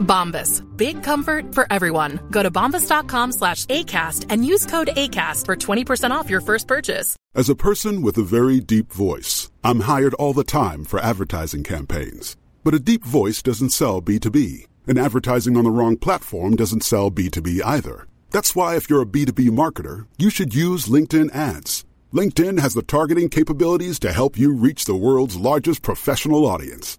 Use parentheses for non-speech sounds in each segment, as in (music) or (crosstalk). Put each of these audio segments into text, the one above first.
Bombas. Big comfort for everyone. Go to bombas.com slash ACAST and use code ACAST for 20% off your first purchase. As a person with a very deep voice, I'm hired all the time for advertising campaigns. But a deep voice doesn't sell B2B, and advertising on the wrong platform doesn't sell B2B either. That's why, if you're a B2B marketer, you should use LinkedIn ads. LinkedIn has the targeting capabilities to help you reach the world's largest professional audience.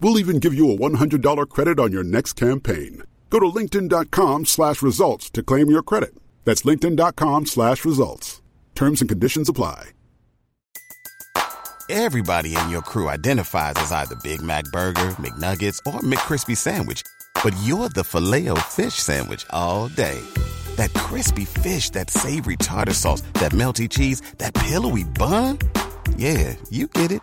We'll even give you a $100 credit on your next campaign. Go to linkedin.com slash results to claim your credit. That's linkedin.com slash results. Terms and conditions apply. Everybody in your crew identifies as either Big Mac Burger, McNuggets, or McCrispy Sandwich. But you're the filet fish Sandwich all day. That crispy fish, that savory tartar sauce, that melty cheese, that pillowy bun. Yeah, you get it.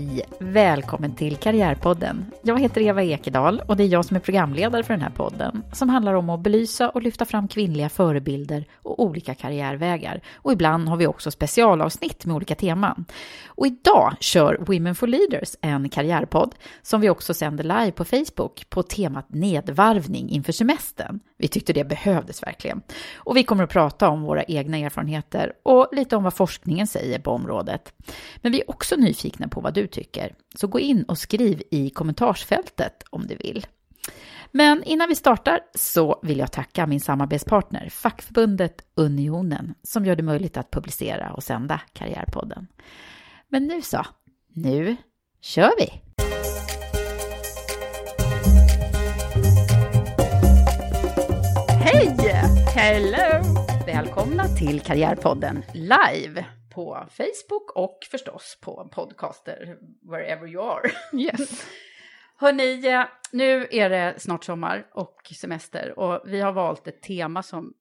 Välkommen till Karriärpodden. Jag heter Eva Ekedal och det är jag som är programledare för den här podden som handlar om att belysa och lyfta fram kvinnliga förebilder och olika karriärvägar. Och ibland har vi också specialavsnitt med olika teman. Och idag kör Women for Leaders en karriärpodd som vi också sänder live på Facebook på temat nedvarvning inför semestern. Vi tyckte det behövdes verkligen. Och vi kommer att prata om våra egna erfarenheter och lite om vad forskningen säger på området. Men vi är också nyfikna på vad du tycker. Så gå in och skriv i kommentarsfältet om du vill. Men innan vi startar så vill jag tacka min samarbetspartner, fackförbundet Unionen, som gör det möjligt att publicera och sända Karriärpodden. Men nu så, nu kör vi! Hej! Hello! Välkomna till Karriärpodden live på Facebook och förstås på podcaster wherever you are. (laughs) Yes. Hörni, eh, nu är det snart sommar och semester och vi har valt ett tema som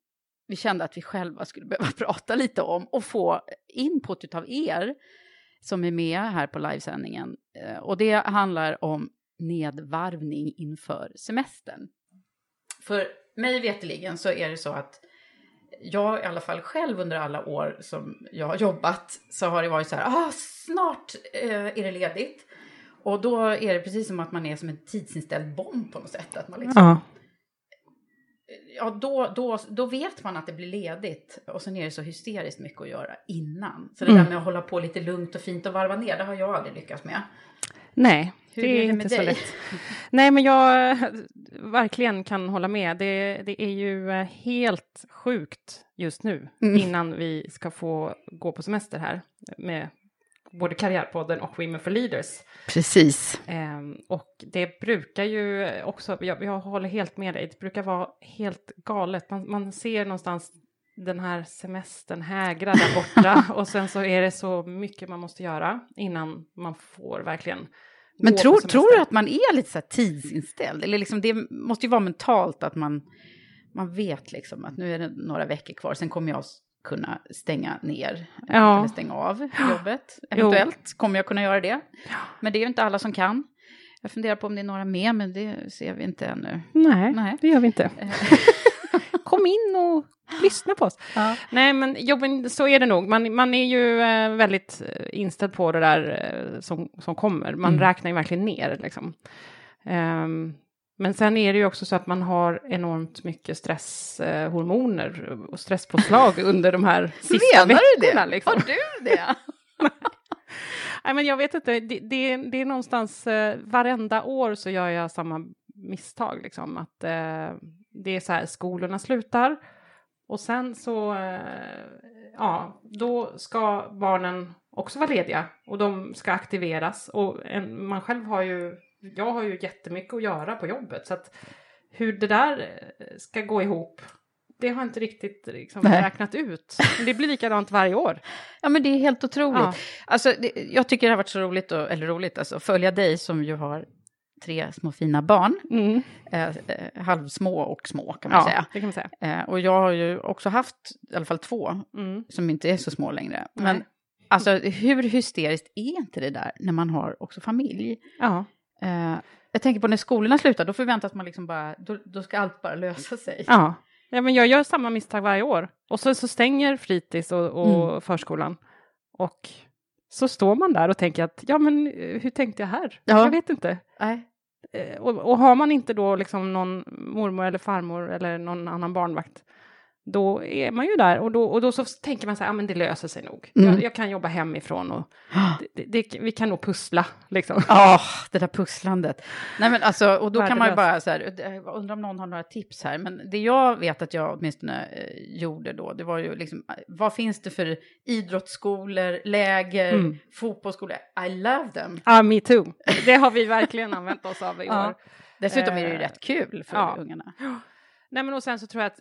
vi kände att vi själva skulle behöva (laughs) prata lite om och få input av er som är med här på livesändningen. Eh, Och det handlar om nedvarvning inför semestern. För mig veteligen så är det så att jag i alla fall själv under alla år som jag har jobbat så har det varit så här, ah, snart eh, är det ledigt. Och då är det precis som att man är som en tidsinställd bomb på något sätt. Att man liksom, Ja. ja, då, då, då vet man att det blir ledigt och sen är det så hysteriskt mycket att göra innan. Så det Mm. där med att hålla på lite lugnt och fint och varva ner, det har jag aldrig lyckats med. Nej, Hur det är är det inte så dig? lätt. Nej, men jag eh, (laughs) verkligen kan hålla med. Det, det är ju eh, helt sjukt just nu Mm. innan vi ska få gå på semester här med både Karriärpodden och Women for Leaders. Precis. Ehm, och det brukar ju också, jag, jag håller helt med dig, det brukar vara helt galet. Man, man ser någonstans den här semestern hägra där borta (laughs) och sen så är det så mycket man måste göra innan man får verkligen Men tror, tror du att man är lite så tidsinställd? Eller liksom det måste ju vara mentalt att man, man vet liksom att nu är det några veckor kvar, sen kommer jag kunna stänga ner Ja. eller stänga av jobbet. (gasps) Jo. Eventuellt kommer jag kunna göra det. Men det är ju inte alla som kan. Jag funderar på om det är några med, men det ser vi inte ännu. Nej, Nej. det gör vi inte. (laughs) Eh, Kom in och lyssna på oss. (gasps) Ja. Nej, men jo, så är det nog. Man, man är ju eh, väldigt eh, inställd på det där eh, som, som kommer. Man Mm. räknar ju verkligen ner liksom. Ehm, men sen är det ju också så att man har enormt mycket stresshormoner och stresspåslag (laughs) under de här sista Menar du veckorna. det? Liksom. Har du det? (laughs) Nej, men jag vet inte, det, det, det är någonstans eh, varenda år så gör jag samma misstag. Liksom, att eh, det är så här, skolorna slutar och sen så, eh, ja, då ska barnen också vara lediga och de ska aktiveras och en, man själv har ju, jag har ju jättemycket att göra på jobbet så att hur det där eh, ska gå ihop det har inte riktigt liksom, räknat ut. Men det blir likadant varje år. (laughs) Ja, men det är helt otroligt. Ja. Alltså, det, jag tycker det har varit så roligt, att, eller roligt, alltså, att följa dig som ju har tre små fina barn. Mm. Eh, eh, halvsmå och små kan man Ja, säga. det kan man säga. Eh, och jag har ju också haft i alla fall två Mm. som inte är så små längre. Men Nej. alltså hur hysteriskt är inte det där när man har också familj? Ja. Eh, jag tänker på när skolorna slutar, då förväntas man liksom bara, då, då ska allt bara lösa sig. Ja. ja, men jag gör samma misstag varje år. Och så, så stänger fritids och, och Mm. förskolan. Och så står man där och tänker att, ja men eh, hur tänkte jag här? Ja. Jag vet inte. Nej. Eh, och, och har man inte då liksom någon mormor eller farmor eller någon annan barnvakt, då är man ju där och då, och då så tänker man så här, ja men det löser sig nog. Mm. Jag, jag kan jobba hemifrån och (gasps) det, det, vi kan nog pussla liksom. Ja, det där pusslandet. Nej, men alltså, och då kan man ju bara så här, undrar om någon har några tips här, men det jag vet att jag åtminstone eh, gjorde då, det var ju liksom, eh, vad finns det för idrottsskolor, läger, Mm. fotbollsskolor? I love them. Ja, me too. Det har vi verkligen använt oss av i (laughs) Ja. år. Dessutom är det ju Eh, rätt kul för ja. ungarna. (gasps) Nej, men och sen så tror jag att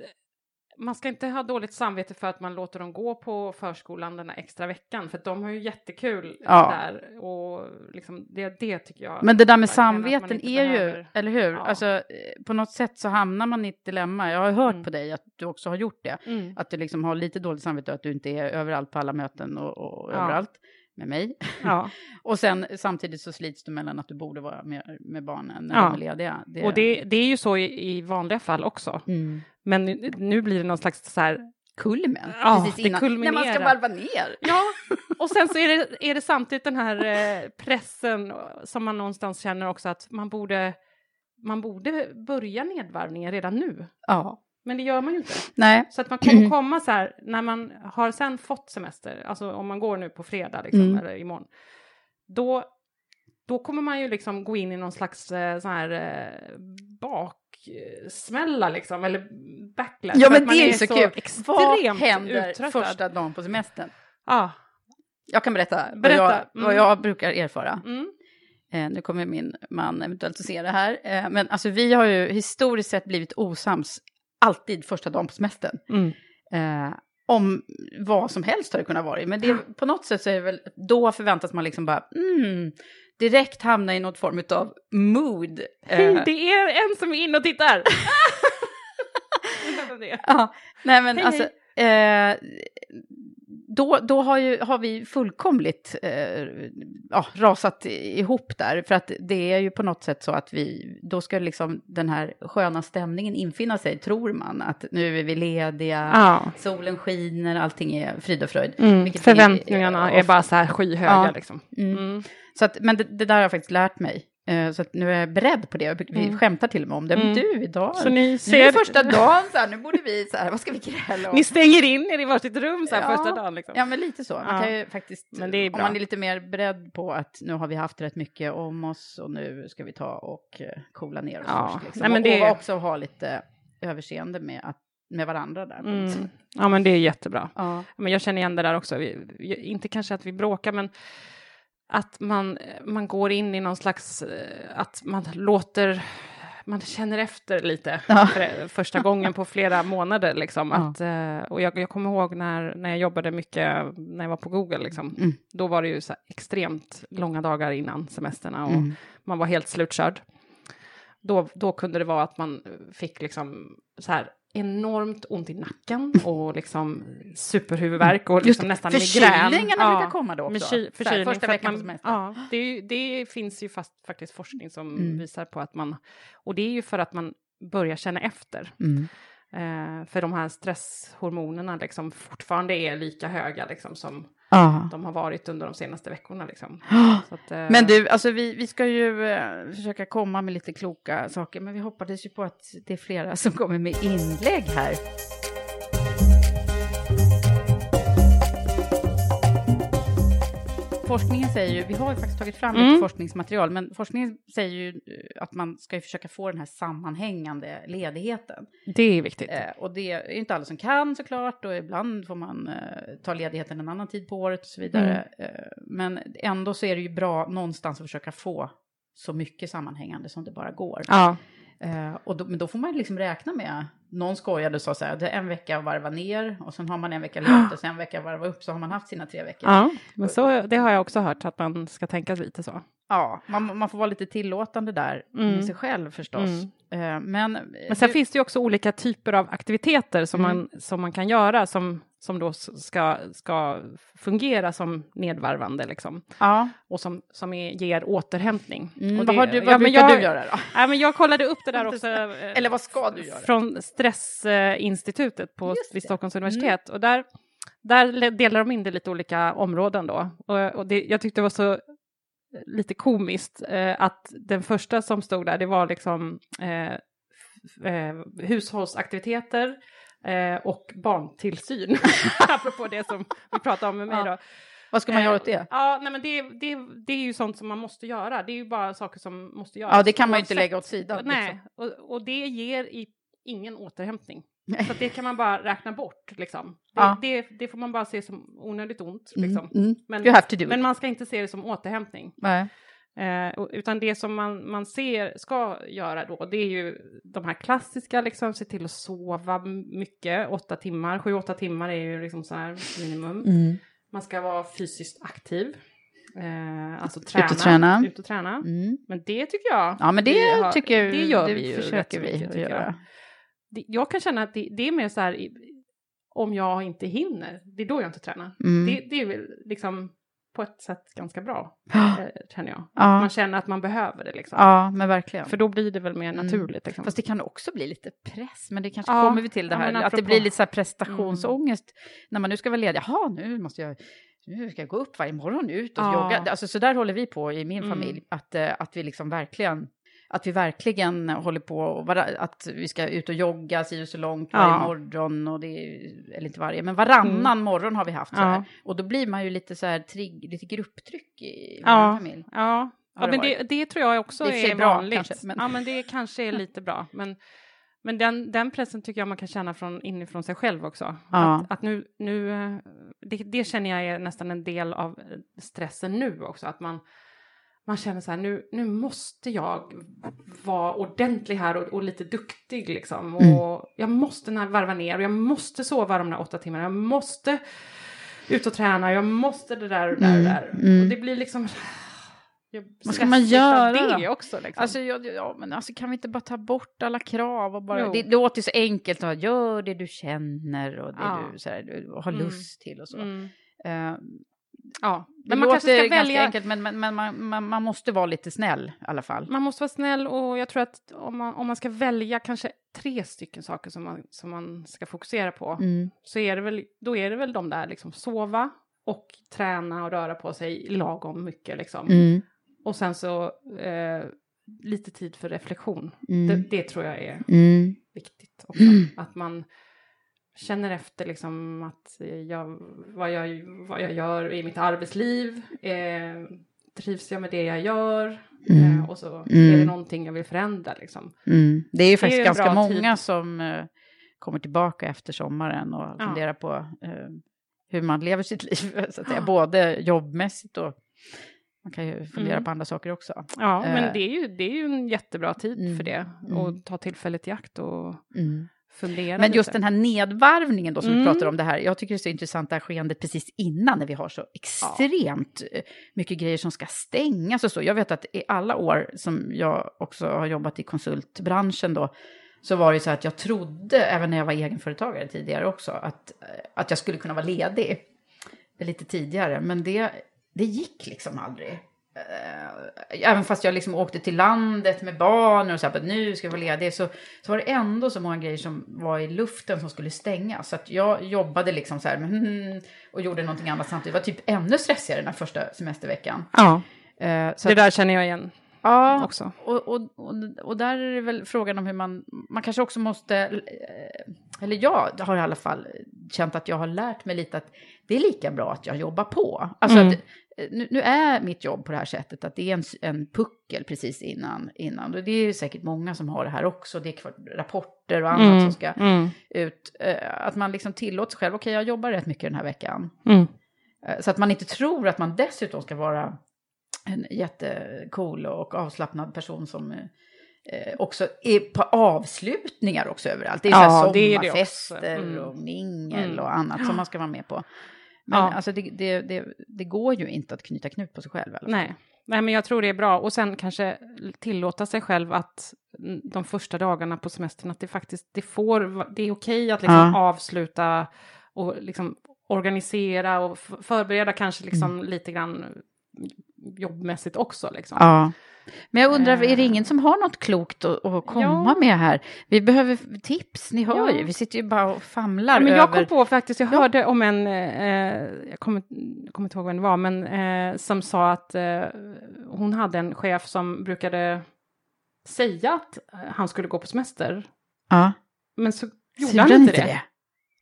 man ska inte ha dåligt samvete för att man låter dem gå på förskolan den här extra veckan, för de har ju jättekul Ja. där och liksom det, det tycker jag. Men det där med samveten är ju, behöver- eller hur? Ja. Alltså, eh, på något sätt så hamnar man i ett dilemma. Jag har hört Mm. på dig att du också har gjort det. Mm. Att du liksom har lite dåligt samvete och att du inte är överallt på alla möten och, och Ja. överallt med mig. Ja. (laughs) Och sen samtidigt så slits du mellan att du borde vara med, med barnen när Ja. de är lediga. Det, Och det, det är ju så i, i vanliga fall också. Mm. Men nu, nu blir det någon slags så här, Kulmen, Ja, precis det innan. När man ska valva ner. Ja, och sen så är det, är det samtidigt den här eh, pressen som man någonstans känner också att man borde, man borde börja nedvarvningen redan nu. Ja. Men det gör man ju inte. Nej. Så att man kommer komma så här, när man har sen fått semester, alltså om man går nu på fredag liksom, Mm. eller imorgon, då, då kommer man ju liksom gå in i någon slags eh, så här eh, baksmälla liksom, eller backlash. Ja men det är ju så, kul. Vad händer uttröttad. första dagen på semestern? Ja. Jag kan berätta, Berätta. Vad, jag, vad Mm. jag brukar erfara. Mm. Eh, nu kommer min man eventuellt att se det här. Eh, men alltså vi har ju historiskt sett blivit osams alltid första dagen på semestern. Mm. Eh, om vad som helst har det kunnat vara. Men det, på något sätt så är det väl, då förväntas man liksom bara, mm, direkt hamna i något form av mood. Eh, (laughs) Det är en som är inne och tittar. (laughs) (laughs) ja, nej men Hej, alltså, eh, då, då har, ju, har vi fullkomligt eh, ja, rasat ihop där. För att det är ju på något sätt så att vi, då ska liksom den här sköna stämningen infinna sig, tror man. Att nu är vi lediga, Ja. solen skiner, allting är frid och fröjd. Mm. Förväntningarna är ofta- bara så här skyhöga Ja. liksom. Mm. Mm. Så att, men det, det där har jag faktiskt lärt mig. Eh, så nu är jag beredd på det. Vi Mm. skämtar till och med om det. Men Mm. du, idag, Så ni nu är ser- det första dagen, så här, nu borde vi, så här, vad ska vi gräla om? Ni stänger in er i varsitt rum så här Ja. första dagen liksom. Ja, men lite så. Man kan ju faktiskt, Men det är om man är lite mer beredd på att nu har vi haft rätt mycket om oss och nu ska vi ta och eh, coola ner oss Ja. först. Liksom. Nej, men det- och också ha lite överseende med, att, med varandra där. Mm. Ja, men det är jättebra. Ja. Men jag känner igen det där också. Vi, inte kanske att vi bråkar, men att man, man går in i någon slags, eh, att man låter, man känner efter lite Ja. för, första gången på flera månader. Liksom, att, eh, och jag, jag kommer ihåg när, när jag jobbade mycket, när jag var på Google, liksom, Mm. då var det ju så extremt långa dagar innan semesterna och Mm. man var helt slutkörd. Då, då kunde det vara att man fick liksom så här enormt ont i nacken (laughs) och liksom superhuvudvärk och liksom nästan migrän. förkylningarna brukar komma då också. ky- förkylning första för veckan man. Ja, det, det finns ju fast, faktiskt forskning som Mm. visar på att man, och det är ju för att man börjar känna efter. Mm. Eh, för de här stresshormonerna liksom fortfarande är lika höga liksom, som Ja. de har varit under de senaste veckorna. Liksom. (gasps) Så att, eh, Men du, alltså vi, vi ska ju eh, försöka komma med lite kloka saker, men vi hoppades ju på att det är flera som kommer med inlägg här. Forskningen säger ju, vi har ju faktiskt tagit fram Mm. lite forskningsmaterial, men forskningen säger ju eh, att man ska ju försöka få den här sammanhängande ledigheten. Det är viktigt. Eh, och det är inte alla som kan såklart och ibland får man eh, ta ledigheten en annan tid på året och så vidare. Mm. Eh, men ändå så är det ju bra någonstans att försöka få så mycket sammanhängande som det bara går. Ja. Eh, och då, men då får man liksom räkna med, någon skojade och sa så här, det är en vecka varva ner och sen har man en vecka ledigt (gasps) och sen en vecka varva upp så har man haft sina tre veckor. ja, men så, det har jag också hört att man ska tänka lite så. Ja, man, man får vara lite tillåtande där Mm. med sig själv förstås. Eh, men, Men sen finns det ju också olika typer av aktiviteter som, Mm. man, som man kan göra som, som då ska, ska fungera som nedvarvande liksom. ja, Och som, som är, ger återhämtning. mm, och vad, det- har du, ja, vad men brukar jag- du göra då? Ja, men jag kollade upp det där också. eh, Eller vad ska du göra? Från Stressinstitutet på vid. Stockholms universitet. Och där, där delar de in det lite olika områden då. Och, och det, jag tyckte det var så lite komiskt eh, att den första som stod där, det var liksom eh, eh, hushållsaktiviteter eh, och barntillsyn. (laughs) (laughs) Apropå det som vi pratade om med mig Ja. då. Vad ska man Eh, göra åt det? Ja, nej, men det, det, det är ju sånt som man måste göra. Det är ju bara saker som måste göras. Ja, det kan man ju inte lägga åt sidan. Nej, liksom. och, och det ger i, ingen återhämtning. Så att det kan man bara räkna bort. Liksom. Det, Ja. det, det får man bara se som onödigt ont. Mm, Liksom. mm. Men, You have to do men it. man ska inte se det som återhämtning. Nej. Eh, utan det som man, man ser ska göra då, det är ju de här klassiska, liksom se till att sova mycket, åtta timmar, sju, åtta timmar är ju liksom så här minimum. Mm. Man ska vara fysiskt aktiv, eh, alltså träna. och träna. Ut och träna. Mm. Men det tycker jag. Ja, men det vi har- tycker det gör det vi ju försöker vi mycket, att göra. jag. Det, jag kan känna att det, det är mer så här, om jag inte hinner, det är då jag inte tränar. Mm. Det, det är väl liksom på ett sätt ganska bra, Ja. eh, känner jag. Ja. Man känner att man behöver det liksom. ja, men verkligen. För då blir det väl mer Mm. naturligt. Liksom. Fast det kan också bli lite press, men det kanske Ja, kommer vi till det ja, här, men att det blir lite så här prestationsångest när man nu ska vara ledig. Jaha, nu måste jag, nu ska jag gå upp varje morgon ut och Ja. jogga. Alltså så där håller vi på i min Mm. familj, att, eh, att vi liksom verkligen att vi verkligen håller på och vara, att vi ska ut och jogga si så långt varje Ja. morgon och det är, eller inte varje, men varannan morgon har vi haft så här. Ja. Och då blir man ju lite så här trigg, lite grupptryck i Ja. vår familj. Ja, ja men det, det tror jag också Det är är bra, vanligt. kanske, men- Ja, men det kanske är lite bra. Men, men den, den pressen tycker jag man kan känna från inifrån sig själv också. Ja. Att, att nu, nu eh, det, det känner jag är nästan en del av stressen nu också. Att man, man känner så här, nu, nu måste jag vara ordentlig här och, och lite duktig liksom. Mm. Och jag måste varva ner och jag måste sova de där åtta timmarna. Jag måste ut och träna, jag måste det där och det där och det där. mm. Och det blir liksom... Vad ska man göra Det då? också liksom. Alltså, ja, ja, men alltså kan vi inte bara ta bort alla krav och bara... Jo. Det låter så enkelt att gör det du känner och det Ja. du, så här, du har Mm. lust till och så. mm. Eh, Ja, det men man låter kanske ska välja... enkelt, men, men, men man, man, man måste vara lite snäll i alla fall. Man måste vara snäll och jag tror att om man, om man ska välja kanske tre stycken saker som man, som man ska fokusera på Mm. så är det väl, då är det väl de där liksom sova och träna och röra på sig lagom mycket liksom. Mm. Och sen så eh, lite tid för reflektion. Mm. Det, det tror jag är Mm. viktigt också. Att man känner efter liksom att jag, vad, jag, vad jag gör i mitt arbetsliv. Eh, trivs jag med det jag gör? Mm. Eh, och så Mm. är det någonting jag vill förändra liksom. Mm. Det är ju Det är faktiskt en ganska tid. många som eh, kommer tillbaka efter sommaren och Ja. funderar på eh, hur man lever sitt liv, (laughs) så att säga, Ja. både jobbmässigt och man kan ju fundera Mm. på andra saker också. Ja, Eh. men det är, ju, det är ju en jättebra tid Mm. för det. Mm. Och ta tillfället i akt och fundera Men just lite. den här nedvarvningen då som Mm. vi pratar om det här, jag tycker det är så intressant det här skeendet precis innan när vi har så extremt eh, mycket grejer som ska stängas och så. Jag vet att i alla år som jag också har jobbat i konsultbranschen då, så var det ju så att jag trodde, även när jag var egenföretagare tidigare också, att, eh, att jag skulle kunna vara ledig lite tidigare. Men det, det gick liksom aldrig. Eh, även fast jag liksom åkte till landet med barn och så här, att nu ska jag vara ledig, så, så var det ändå så många grejer som var i luften som skulle stängas. Så att jag jobbade liksom så här mm, (laughs) och gjorde någonting annat samtidigt. Det var typ ännu stressigare den här första semesterveckan. Ja, Eh, så det att- där känner jag igen Ja, också. och, och, och, och där är det väl frågan om hur man, man kanske också måste, eh, eller jag har i alla fall känt att jag har lärt mig lite att det är lika bra att jag jobbar på. Alltså Mm. att, nu, nu är mitt jobb på det här sättet att det är en, en puckel precis innan, innan. Och det är säkert många som har det här också, det är rapporter och annat Mm, som ska mm, ut. Eh, Att man liksom tillåter sig själv, okej jag jobbar rätt mycket den här veckan. mm. Eh, Så att man inte tror att man dessutom ska vara en jättecool och avslappnad person som eh, också är på avslutningar också överallt. Det är Ja, så här det är det sommarfester. Mm. och mingel Mm. och annat som man ska vara med på. Men Ja. alltså det, det, det, det går ju inte att knyta knut på sig själv. Nej. Nej, men jag tror det är bra. Och sen kanske tillåta sig själv att de första dagarna på semestern, att det faktiskt, det får, det är okej att liksom Ja. avsluta och liksom organisera och förbereda kanske liksom Mm. lite grann jobbmässigt också. Liksom. Ja. Men jag undrar, är det Eh. ingen som har något klokt att, att komma Ja. med här? Vi behöver tips, ni hör Ja. ju, vi sitter ju bara och famlar Ja, men jag över... kom på faktiskt, jag Ja. hörde om en, eh, jag kommer, jag kommer inte ihåg vem det var, men eh, som sa att eh, hon hade en chef som brukade säga att eh, han skulle gå på semester, Ja. men så gjorde Syr han inte det.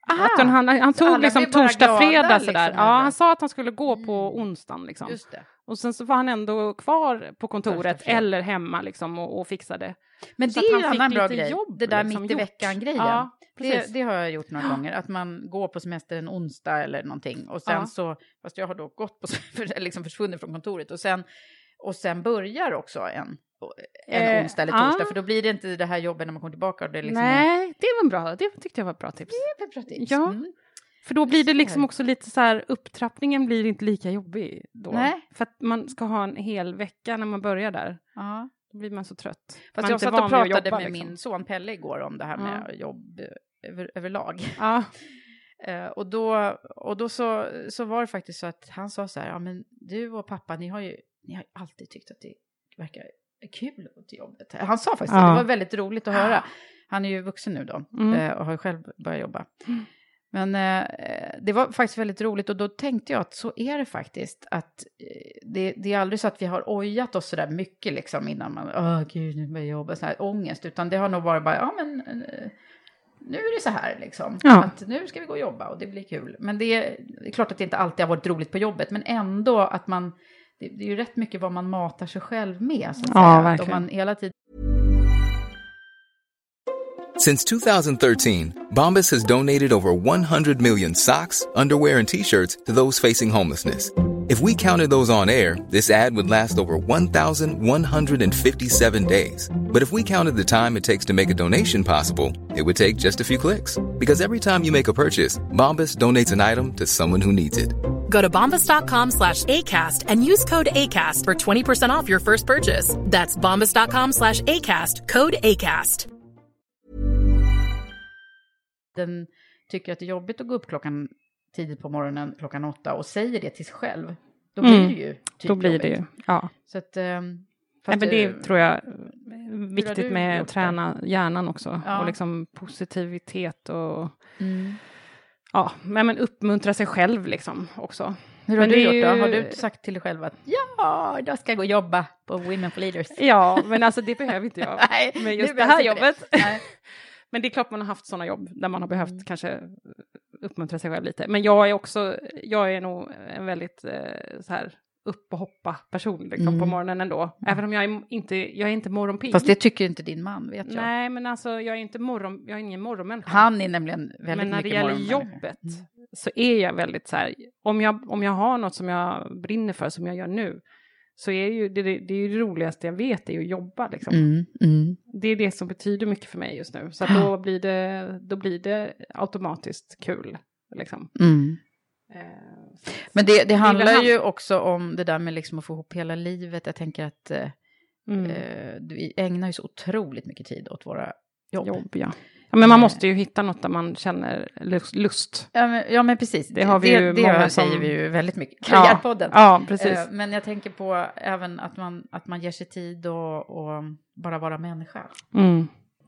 Att han, han, han tog liksom torsdag, fredag liksom, sådär. Ja, han sa att han skulle gå på onsdagen liksom. Och sen så var han ändå kvar på kontoret Första eller hemma liksom och, och fixade. Men Så det är ju en annan bra grej, jobb, det där liksom, mitt i veckan-grejen. Ja, det, det har jag gjort några gånger, att man går på semester en onsdag eller någonting och sen Ja. så, fast jag har då gått på, (laughs) liksom försvunnit från kontoret och sen, och sen börjar också en, en Eh, onsdag eller torsdag, för då blir det inte det här jobbet när man kommer tillbaka. Och det liksom är, Nej, det var en bra, det tyckte jag var ett bra tips. det är bra tips. Ja. Mm. För då blir det liksom också lite så här, upptrappningen blir inte lika jobbig då. Nej. För att man ska ha en hel vecka när man börjar där. Ja. Då blir man så trött. Fast man är jag satt och pratade jobba, med liksom. min son Pelle igår om det här med jobb eh, över, överlag. (laughs) Ja, Eh, och då, och då så, så var det faktiskt så att han sa så här, ja men du och pappa, ni har ju, ni har ju alltid tyckt att det verkar kul att gå till jobbet. Han sa faktiskt det, Ja. det var väldigt roligt att höra. Han är ju vuxen nu då Mm. eh, och har själv börjat jobba. Men eh, det var faktiskt väldigt roligt och då tänkte jag att så är det faktiskt. Att eh, det, det är aldrig så att vi har ojat oss så där mycket liksom innan man, åh gud nu börjar jag jobba, så här ångest. Utan det har nog varit bara, ja men eh, nu är det så här liksom. Ja. Att nu ska vi gå och jobba och det blir kul. Men det är, det är klart att det inte alltid har varit roligt på jobbet, men ändå att man, det, det är ju rätt mycket vad man matar sig själv med. Så att Ja, säga. Att man hela tiden Since 2013, Bombas has donated over 100 million socks, underwear, and t-shirts to those facing homelessness. If we counted those on air, this ad would last over 1,157 days. But if we counted the time it takes to make a donation possible, it would take just a few clicks. Because every time you make a purchase, Bombas donates an item to someone who needs it. Go to bombas.com slash ACAST and use code ACAST for 20% off your first purchase. That's bombas.com slash ACAST, code ACAST. tycker att det är jobbigt att gå upp klockan tidigt på morgonen, klockan åtta, och säger det till sig själv, då Mm. blir det ju typ då blir det ju. jobbigt. Ja. Så att, ehm, Nej, men det eh, tror jag är du viktigt med att träna hjärnan också. Ja. Och liksom positivitet och Mm. Ja, men, uppmuntra sig själv liksom också. Hur har Men du det gjort då? Har du sagt till dig själv att ja, idag ska jag gå och jobba på Women for Leaders? Ja, men alltså det behöver inte jag (laughs) Nej, med just det behövs här det. jobbet. Nej. (laughs) Men det är klart man har haft sådana jobb där man har behövt Mm. kanske uppmuntra sig själv lite. Men jag är också, jag är nog en väldigt eh, så här upp och hoppa person liksom, på Mm. morgonen ändå. Även om jag är inte, jag är inte morgonpigg. Fast det tycker inte din man, vet jag. Nej, men alltså jag är inte morgon, jag är ingen morgonmänniska. Han är nämligen väldigt men när det mycket gäller jobbet Mm. så är jag väldigt så här, om jag, om jag har något som jag brinner för, som jag gör nu, så är ju det, det, det, är det roligaste jag vet, det är att jobba liksom. Mm, mm. Det är det som betyder mycket för mig just nu. Så då, blir det, då blir det automatiskt kul. Liksom. Mm. Eh, Men det, det handlar han- ju också om det där med liksom att få ihop hela livet. Jag tänker att eh, mm. eh, vi ägnar ju så otroligt mycket tid åt våra jobb. Jobb, ja. Ja, men man Eh, måste ju hitta något där man känner lust. Ja men, ja, men precis. Det har vi det, ju det många säger som- vi ju väldigt mycket. Ja, Karriärpodden. Ja, precis. Eh, Men jag tänker på även att man, att man ger sig tid och, och bara vara människa. Mm.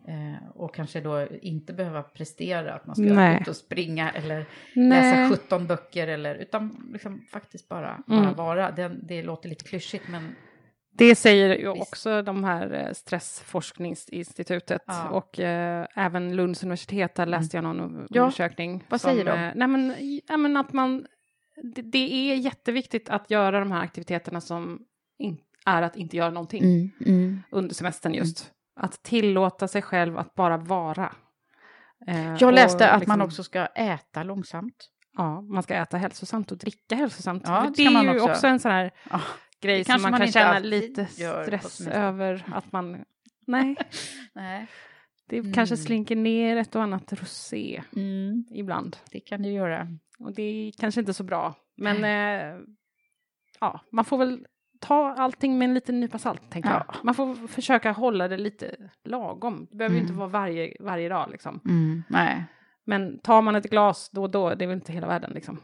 Eh, och kanske då inte behöva prestera, att man ska Nej. ut och springa eller Nej. läsa 17 böcker eller utan liksom faktiskt bara, bara Mm. vara. Det, det låter lite klyschigt men Det säger ju också de här eh, stressforskningsinstitutet Ja. Mm. och eh, även Lunds universitet, där läste jag någon Ja, undersökning. vad säger de? eh, nej, men, nej, men att man, det, det är jätteviktigt att göra de här aktiviteterna som in, är att inte göra någonting Mm, under semestern just. Att tillåta sig själv att bara vara. Eh, Jag läste att liksom- man också ska äta långsamt. Ja, man ska äta hälsosamt och dricka hälsosamt. Ja, det det är man ju också. också en sån här Ja, grej det som kanske man, man kan känna lite stress över att man... (laughs) Nej, (laughs) nej. det kanske Mm. slinker ner ett och annat rosé Mm, ibland. det kan du göra. Och det är kanske inte så bra. Men eh, ja, man får väl ta allting med en liten nypa salt, tänker Ja. jag. Man får försöka hålla det lite lagom. Det behöver ju inte Mm. vara varje, varje dag liksom. Mm, nej. Men tar man ett glas då och då, det är väl inte hela världen liksom.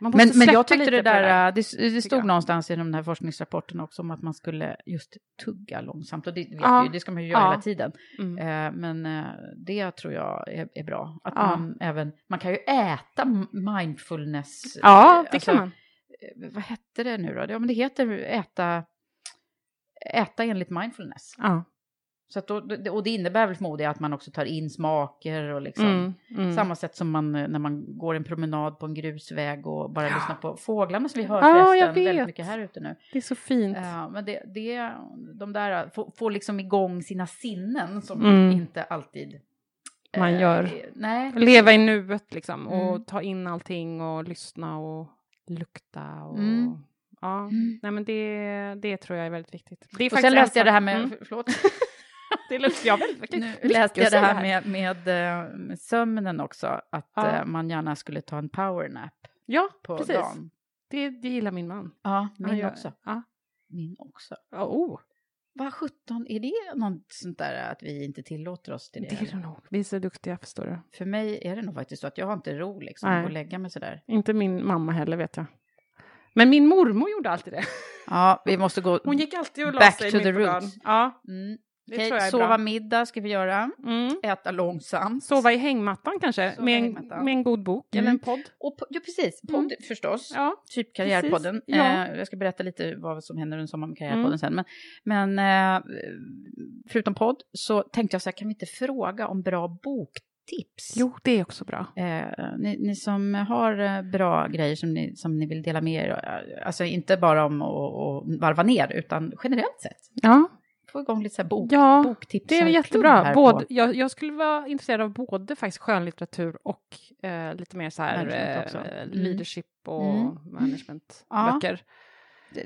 Man måste Men, men jag tyckte det på det där, det, det stod jag. någonstans i den här forskningsrapporten också om att man skulle just tugga långsamt. Och det, vet Ja. ju, det ska man ju göra Ja. hela tiden. Mm. Eh, men eh, det tror jag är, är bra. Att Ja. man även, man kan ju äta mindfulness. Ja, eh, det alltså, kan man. Eh, Vad hette det nu då? Ja, men det heter äta, äta enligt mindfulness. Ja. Så då, och det innebär väl förmodligen att man också tar in smaker och liksom. Mm, mm. Samma sätt som man eh, när man går en promenad på en grusväg och bara lyssnar på fåglarna som vi hör Ja, förresten väldigt mycket här ute nu. Det är så fint. Ja, men det, det, de där får, får liksom igång sina sinnen som Mm. inte alltid Man eh, gör. Nej, Leva i nuet liksom och Mm. ta in allting och lyssna och lukta och Mm. ja, Mm. nej men det, det tror jag är väldigt viktigt. Det är Och sen läste jag det här med, Mm. förlåt, (laughs) Det luktar jag väldigt mycket. nu läste jag det här med, med, eh, med sömnen också, att Ja. eh, man gärna skulle ta en powernap Ja, på precis. dagen. Det, det gillar min man. Ja, min gör- också. Ja. Min också. Ja, oh, Vad sjutton, är det något sånt där att vi inte tillåter oss till det? det är det nog. Vi är så duktiga förstår du. För mig är det nog faktiskt så att jag har inte ro liksom Nej. att lägga mig sådär. Inte min mamma heller vet jag. Men min mormor gjorde alltid det. Ja, vi måste gå Hon gick alltid och la back sig to the roots. Ja, Mm. Det Okej, tror jag är sova bra. middag ska vi göra. Mm. Äta långsamt. Sova i hängmattan kanske, Sova med en, med en god bok Mm. eller en podd. Och, po- ja, precis. Podd förstås. Ja, Typ Karriärpodden. Ja. Eh, jag ska berätta lite vad som händer under sommaren med Karriärpodden Mm. sen. Men, men eh, förutom podd så tänkte jag så här, kan vi inte fråga om bra boktips? jo det är också bra. Eh, ni, ni som har eh, bra grejer som ni, som ni vill dela med er, eh, alltså inte bara om att att varva ner, utan generellt sett. Ja, Få igång lite så bok, Ja, boktips. det är jättebra. Både, jag, jag skulle vara intresserad av både faktiskt skönlitteratur och eh, lite mer så här eh. Mm. leadership och Mm. managementböcker.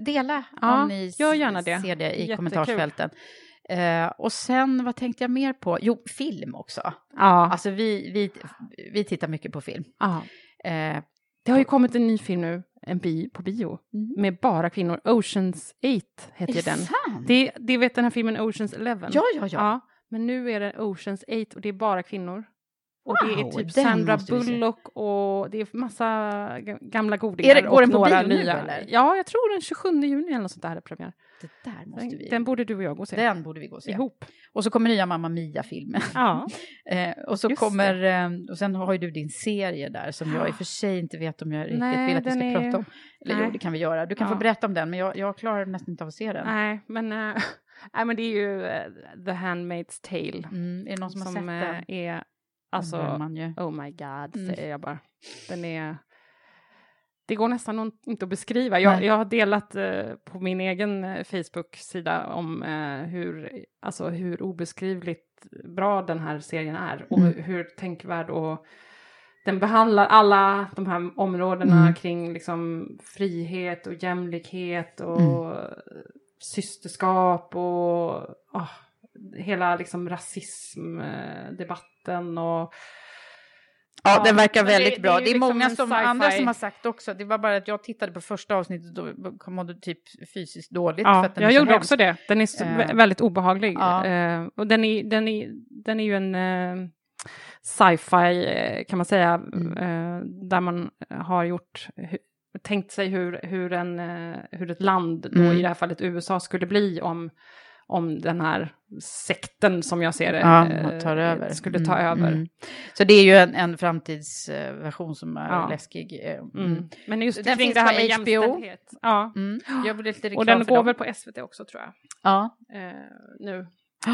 Dela Ja, om ni gör gärna det. ser det i Jättekul. kommentarsfälten. Eh, och sen, vad tänkte jag mer på? Jo, film också. Ja, Alltså vi, vi, vi tittar mycket på film. ja. Eh, Det har ju kommit en ny film nu, en bi, på bio, Mm. med bara kvinnor. Oceans 8 heter är den. sant? Det, det vet den här filmen Oceans 11. Ja, ja, ja. Men nu är det Oceans 8 och det är bara kvinnor. Och det är Wow, typ Sandra. Bullock och det är massa ga- gamla godingar Är det- går den på bio nu, eller? Ja, jag tror den 27 juni eller något sånt där är premiär. Det där måste Den, vi... den borde du och jag gå och se. den borde vi gå och se. ihop. Och så kommer nya Mamma Mia-filmen. Ja. (laughs) Eh, och så Just kommer, eh, och sen har ju du din serie där som jag i och för sig inte vet om jag riktigt Nej, vill att vi ska är- prata om. Eller jo, Nej. det kan vi göra. Du kan Ja. få berätta om den, men jag, jag klarar nästan inte av att se den. Nej, men, äh, (laughs) nej, men det är ju eh, The Handmaid's Tale Mm, är det någon som, har sett den? är, Alltså, man ju. oh my god, Mm. säger jag bara. Den är, det går nästan inte att beskriva. Jag, jag har delat eh, på min egen eh, Facebook-sida om eh, hur, alltså, hur obeskrivligt bra den här serien är och Mm. hur tänkvärd och den behandlar alla de här områdena Mm. kring liksom, frihet och jämlikhet och Mm. systerskap och ah, hela liksom, rasismdebatten och Ja, Ja, den verkar det- väldigt det bra. är Det är, liksom många som, andra som har sagt också. Det var bara att jag tittade på första avsnittet och då mådde typ fysiskt dåligt. för Ja, att den jag gjorde hemsk. också det. Den är så, vä- väldigt obehaglig. Ja. Eh, och den är, den, är, den är ju en... eh, sci-fi kan man säga, Mm. där man har gjort, tänkt sig hur, hur, en, hur ett land, då Mm. i det här fallet USA, skulle bli om, om den här sekten som jag ser det Ja, eh, tar över. skulle ta Mm, över. mm. Så det är ju en, en framtidsversion som är Ja. läskig. eh, Mm. Mm. Men just Den kring finns det här med HBO. jämställdhet. Ja. Mm. Jag blir lite Och den går dem. väl på SVT också tror jag, Ja. eh, nu.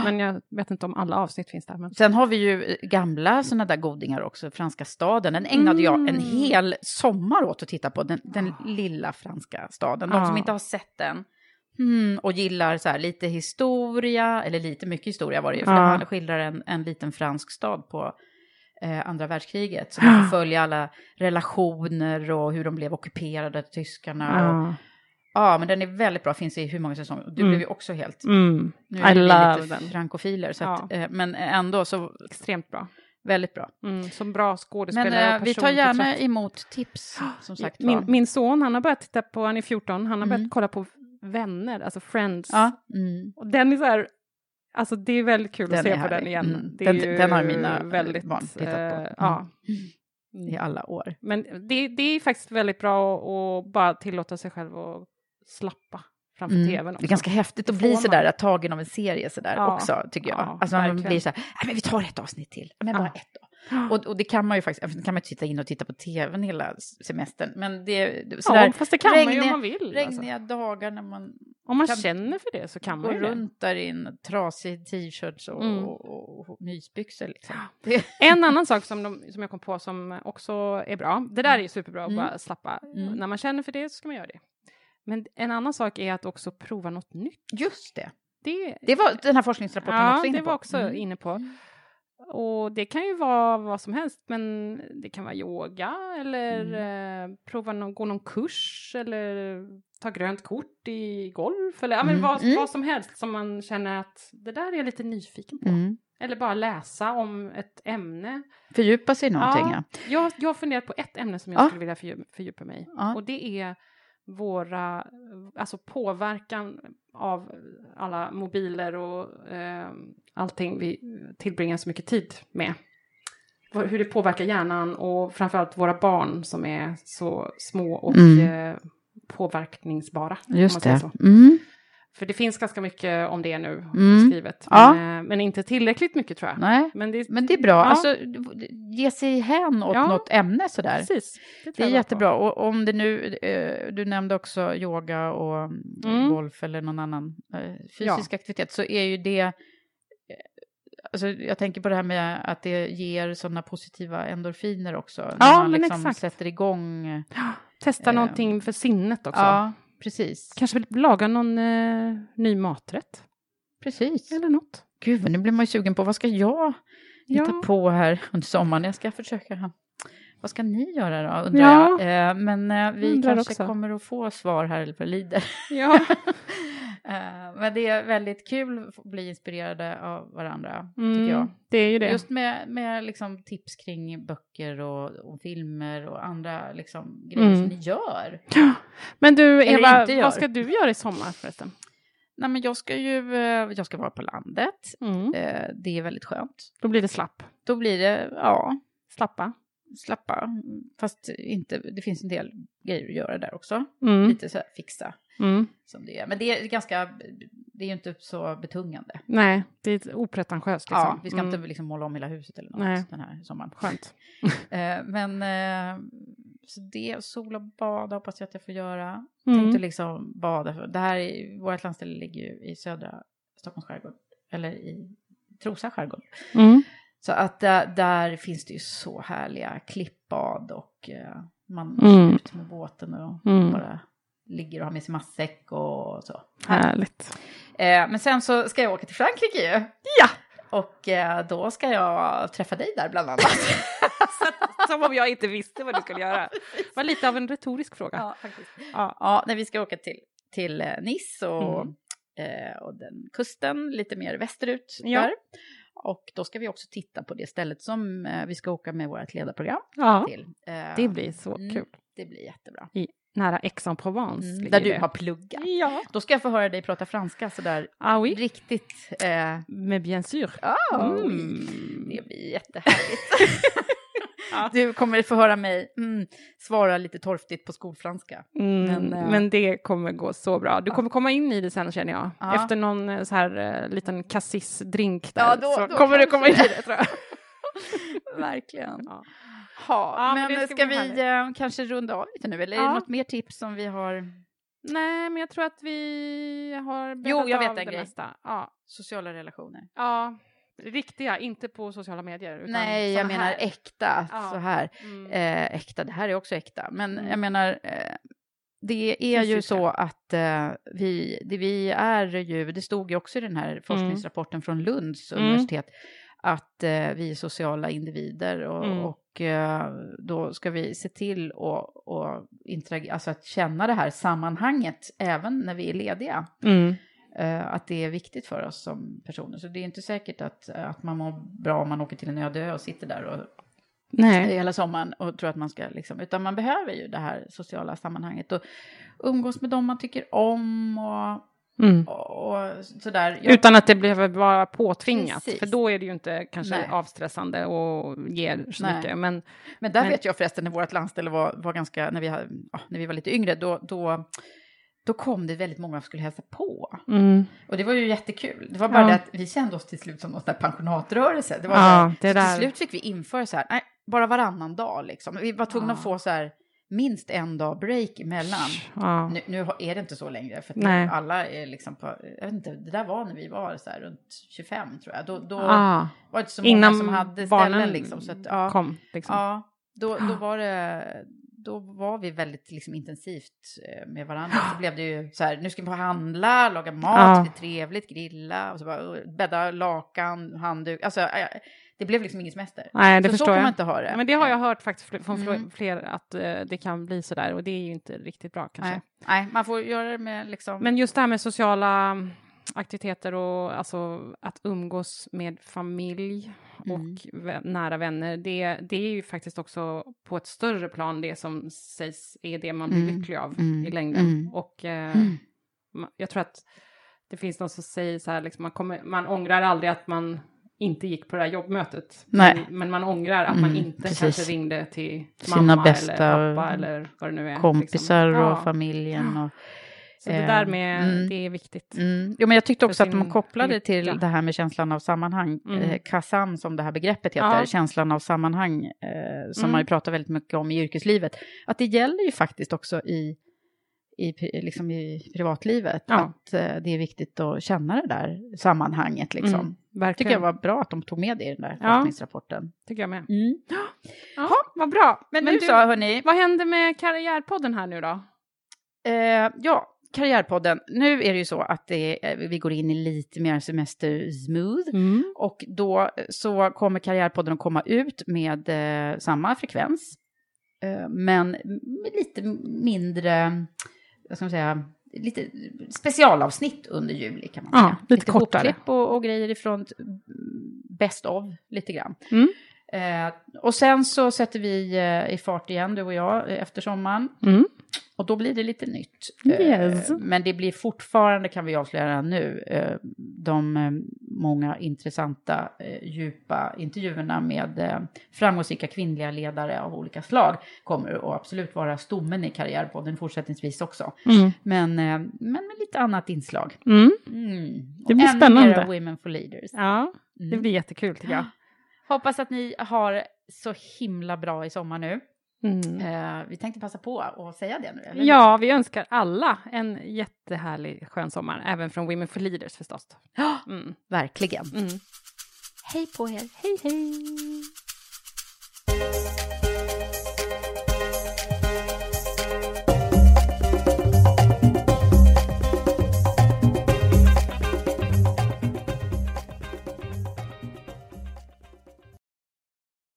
Men jag vet inte om alla avsnitt finns där. Men... Sen har vi ju eh, gamla sådana där godingar också, Franska staden. Den ägnade jag en Mm. hel sommar åt att titta på, den, den lilla franska staden. De som inte har sett den hmm, och gillar så här, lite historia, eller lite mycket historia var det ju, för Ja. han skildrar en, en liten fransk stad på eh, andra världskriget. Så man får följa alla relationer och hur de blev ockuperade av tyskarna. Och, Ja. ja, men den är väldigt bra, finns i hur många säsonger. Du Mm. blev ju också helt... Mm. Nu I är vi love lite den. frankofiler, så att, Ja. eh, men ändå så Extremt bra. väldigt bra. Mm. Som bra Men skådespelare eh, och vi tar gärna emot tips, som sagt min, min son, han har börjat titta på, han är 14, han har Mm. börjat kolla på Vänner, alltså Friends. Ja, mm. Och den är så här, alltså det är väldigt kul Den att se på den igen. Mm. Den- den har mina väldigt, barn tittat på. eh, Mm. Ja. i alla år. Men det, det är faktiskt väldigt bra att- att bara tillåta sig själv att slappa framför Mm. tvn också. Det är ganska häftigt att bli sådär tagen av en serie sådär Ja, också, tycker jag. ja, alltså man verkligen. blir så här, "Nej, men vi tar ett avsnitt till, men bara Ja. ett. Och, och det kan man ju faktiskt, alltså, kan man ju sitta in och titta på tvn hela semestern, men det är sådär, Ja, fast det kan man ju om regniga- man vill. Alltså. regniga dagar när man Om man känner för det så kan man ju det. runt där i en trasig t-shirt och, Mm. och, och, och mysbyxor liksom. En annan sak som, de, som jag kom på som också är bra, det där är ju superbra att Mm. bara slappa. Mm. När man känner för det så ska man göra det. Men en annan sak är att också prova något nytt. just det. Det, Det var den här forskningsrapporten ja, också inne det på. var också Mm. inne på. Och det kan ju vara vad som helst, men det kan vara yoga eller Mm. eh, prova någon, gå någon kurs eller ta grönt kort i golf eller ja, men Mm. vad, Mm. vad som helst som man känner att det där är jag lite nyfiken på. Mm. Eller bara läsa om ett ämne. Fördjupa sig i någonting, ja. Jag, jag har funderat på ett ämne som jag Ja. skulle vilja fördjupa, fördjupa mig i. Ja. Och det är våra, alltså påverkan av alla mobiler och eh, allting vi tillbringar så mycket tid med. Hur det påverkar hjärnan och framförallt våra barn som är så små och Mm. eh, påverkningsbara. Just det. Mm. För det finns ganska mycket om det nu Mm. skrivet. Ja. Men, eh, men inte tillräckligt mycket tror jag. Nej, Men det, men det är bra. Ja. Alltså, ge sig hän åt Ja. något ämne sådär. Precis. Det tror är jag bra på. jättebra. Och om det nu, eh, du nämnde också yoga och Mm. golf eller någon annan eh, fysisk aktivitet, så är ju det, alltså jag tänker på det här med att det ger sådana positiva endorfiner också. när Ja, man men liksom exakt. sätter igång. (gasps) Testa Eh, någonting för sinnet också. Ja, precis. Kanske laga någon eh, ny maträtt. Precis. Eller något. Gud, nu blir man ju sugen på, vad ska jag hitta Ja. på här under sommaren? Jag ska försöka. Vad ska ni göra då, undrar Ja. jag. Eh, men eh, vi Undrar kanske också. kommer att få svar här eller lider. Ja. (laughs) (laughs) Eh, men det är väldigt kul att bli inspirerade av varandra, Mm, tycker jag. Det är ju det. Just med, med liksom tips kring böcker och, och filmer och andra liksom grejer Mm. som ni gör. Men du Eller Eva, vad ska du göra i sommar förresten? Nej, men jag ska ju eh, jag ska vara på landet. Mm. Eh, det är väldigt skönt. Då blir det slapp. Då blir det, ja, Slappa. slappa. Fast inte, det finns en del grejer att göra där också. Mm. Lite så här fixa Mm. som det är. Men det är ganska, det är ju inte så betungande. Nej, det är opretentiöst liksom. Ja, vi ska Mm. inte liksom måla om hela huset eller något Nej. den här sommaren. Skönt. (laughs) Eh, men eh, så det, sol och bada hoppas jag att jag får göra. Mm. Tänkte liksom bada, det här, är- vårt landställe ligger ju i södra Stockholms skärgård, eller i Trosa skärgård. Mm. Så att där, där finns det ju så härliga klippbad och eh, man Mm. ut med båten och Mm. bara ligger och har med sig matsäck och så. Härligt. Eh, men sen så ska jag åka till Frankrike ju. Ja! Och eh, då ska jag träffa dig där bland annat. (laughs) Som om jag inte visste vad du skulle göra. (laughs) Det var lite av en retorisk fråga. ja, faktiskt. Ja. Ja, när vi ska åka till, till eh, Nice och, Mm. eh, och den kusten lite mer västerut Ja. där. Och då ska vi också titta på det stället som eh, vi ska åka med vårt ledarprogram ja, till. Det blir så mm, kul. Det blir jättebra. I nära Aix-en-Provence. Mm, där du har pluggat. Ja. Då ska jag få höra dig prata franska sådär Ah oui, riktigt. Eh, mais bien sûr. oh, Mm. Det blir jättehärligt. (laughs) Du kommer få höra mig mm, svara lite torftigt på skolfranska. Mm, Men, men, eh, det kommer gå så bra. Du kommer komma in i det sen känner jag. Ja. Efter någon eh, så här eh, liten cassis-drink där. Ja, då- så då kommer du komma in i det tror jag. (laughs) Verkligen. Ja. Ha, Ja, men men, ska ska, vi eh, kanske runda av lite nu? Eller är Ja. det något mer tips som vi har? Nej, men jag tror att vi har Jo, jag vet en grej. mesta. Ja. Sociala relationer. ja, riktiga, inte på sociala medier. Utan Nej, jag menar här. äkta. Ja. Så här. Mm. Eh, äkta, det här är också äkta. Men Mm. jag menar, eh, det är ju Fysiska. så att eh, vi, det vi är ju, det stod ju också i den här forskningsrapporten från Lunds Mm. universitet, att eh, vi är sociala individer och, Mm. och eh, då ska vi se till och, och alltså att känna det här sammanhanget även när vi är lediga. Mm. Eh, att det är viktigt för oss som personer. Så det är inte säkert att, att man mår bra om man åker till en öde ö och sitter där och Nej. hela sommaren och tror att man ska liksom, utan man behöver ju det här sociala sammanhanget och umgås med dem man tycker om och, Mm. och, sådär. Jag- Utan att det behöver vara påtvingat, Precis. för då är det ju inte kanske Nej. avstressande och ger så Nej. mycket. Men Men där Men- vet jag förresten när vårt landställe var, var ganska, när vi, ja, när vi var lite yngre, då, då, då kom det väldigt många som skulle hälsa på. mm. Och det var ju jättekul. Det var bara Ja. det att vi kände oss till slut som någon sån pensionatrörelse. Det var Ja, det där. Till slut fick vi införa så här, nej, bara varannan dag liksom. Vi var tvungna Ja. att få så här minst en dag break emellan. ja. Nu, nu är det inte så längre, för att alla är liksom på, jag vet inte, det där var när vi var så här runt 25 tror jag. Då, då Ah, var det inte så många innan som hade ställen liksom. Så att, ja, kom. Liksom. ja då, då var det, då var vi väldigt liksom, intensivt eh, med varandra. Så blev det ju så här, nu ska vi handla, laga mat, Ja. det är trevligt, grilla, och så bara uh, bädda lakan, handduk. Alltså, det blev liksom ingen semester. Nej, det så så förstår kan jag. man inte ha det. Men det har jag hört faktiskt från Mm. fler att eh, det kan bli så där och det är ju inte riktigt bra kanske. Nej. Nej, man får göra det med liksom... Men just det här med sociala mm, aktiviteter och alltså att umgås med familj Mm. och vä- nära vänner, det, det är ju faktiskt också på ett större plan det som sägs är det man blir Mm. lycklig av Mm. i längden. Mm. Och eh, jag tror att det finns någon som säger så här, liksom, man, kommer, man ångrar aldrig att man inte gick på det här jobbmötet. Men, men man ångrar att man Mm, inte precis. kanske ringde till Sina mamma bästa eller pappa eller vad det nu är. kompisar liksom. och Ja. familjen. Och, Så det Eh, där med, mm. det är viktigt. Mm. Jo, men jag tyckte också att de kopplade till lycka. det här med känslan av sammanhang. Mm. Eh, KASAM som det här begreppet heter, Ja. känslan av sammanhang, eh, som Mm. man ju pratar väldigt mycket om i yrkeslivet. Att det gäller ju faktiskt också i, i, liksom i privatlivet. Ja. Att eh, det är viktigt att känna det där sammanhanget liksom. Mm, verkligen. Tycker jag var bra att de tog med det i den där Ja. forskningsrapporten. Tycker jag med. Mm. Ja, vad bra. Men, Men nu du- så, hörni, Vad händer med Karriärpodden här nu då? Eh, ja, Karriärpodden. Nu är det ju så att det, är- vi går in i lite mer semester-smooth. Och då eh, så kommer Karriärpodden att komma ut med eh, samma frekvens. Eh, men med lite mindre, vad ska man säga, lite specialavsnitt under juli kan man Ja, säga. lite kortare. och, och grejer ifrån Best of lite grann. Mm. Eh, och sen så sätter vi eh, i fart igen, du och jag, eh, efter sommaren. Mm. Och då blir det lite nytt. Yes. Eh, men det blir fortfarande, kan vi avslöja nu, eh, de eh, många intressanta, eh, djupa intervjuerna med eh, framgångsrika kvinnliga ledare av olika slag kommer att absolut vara stommen i Karriärpodden fortsättningsvis också. Mm. Men, eh, men med lite annat inslag. Mm. Mm. Det blir ännu spännande. mera Women for Leaders. Ja, det Mm. blir jättekul tycker jag. (gasps) Hoppas att ni har så himla bra i sommar nu. Mm. Eh, vi tänkte passa på att säga det nu. Eller? Ja, vi önskar alla en jättehärlig skön sommar, även från Women for Leaders förstås. Ja, mm. verkligen. Mm. Hej på er, hej hej!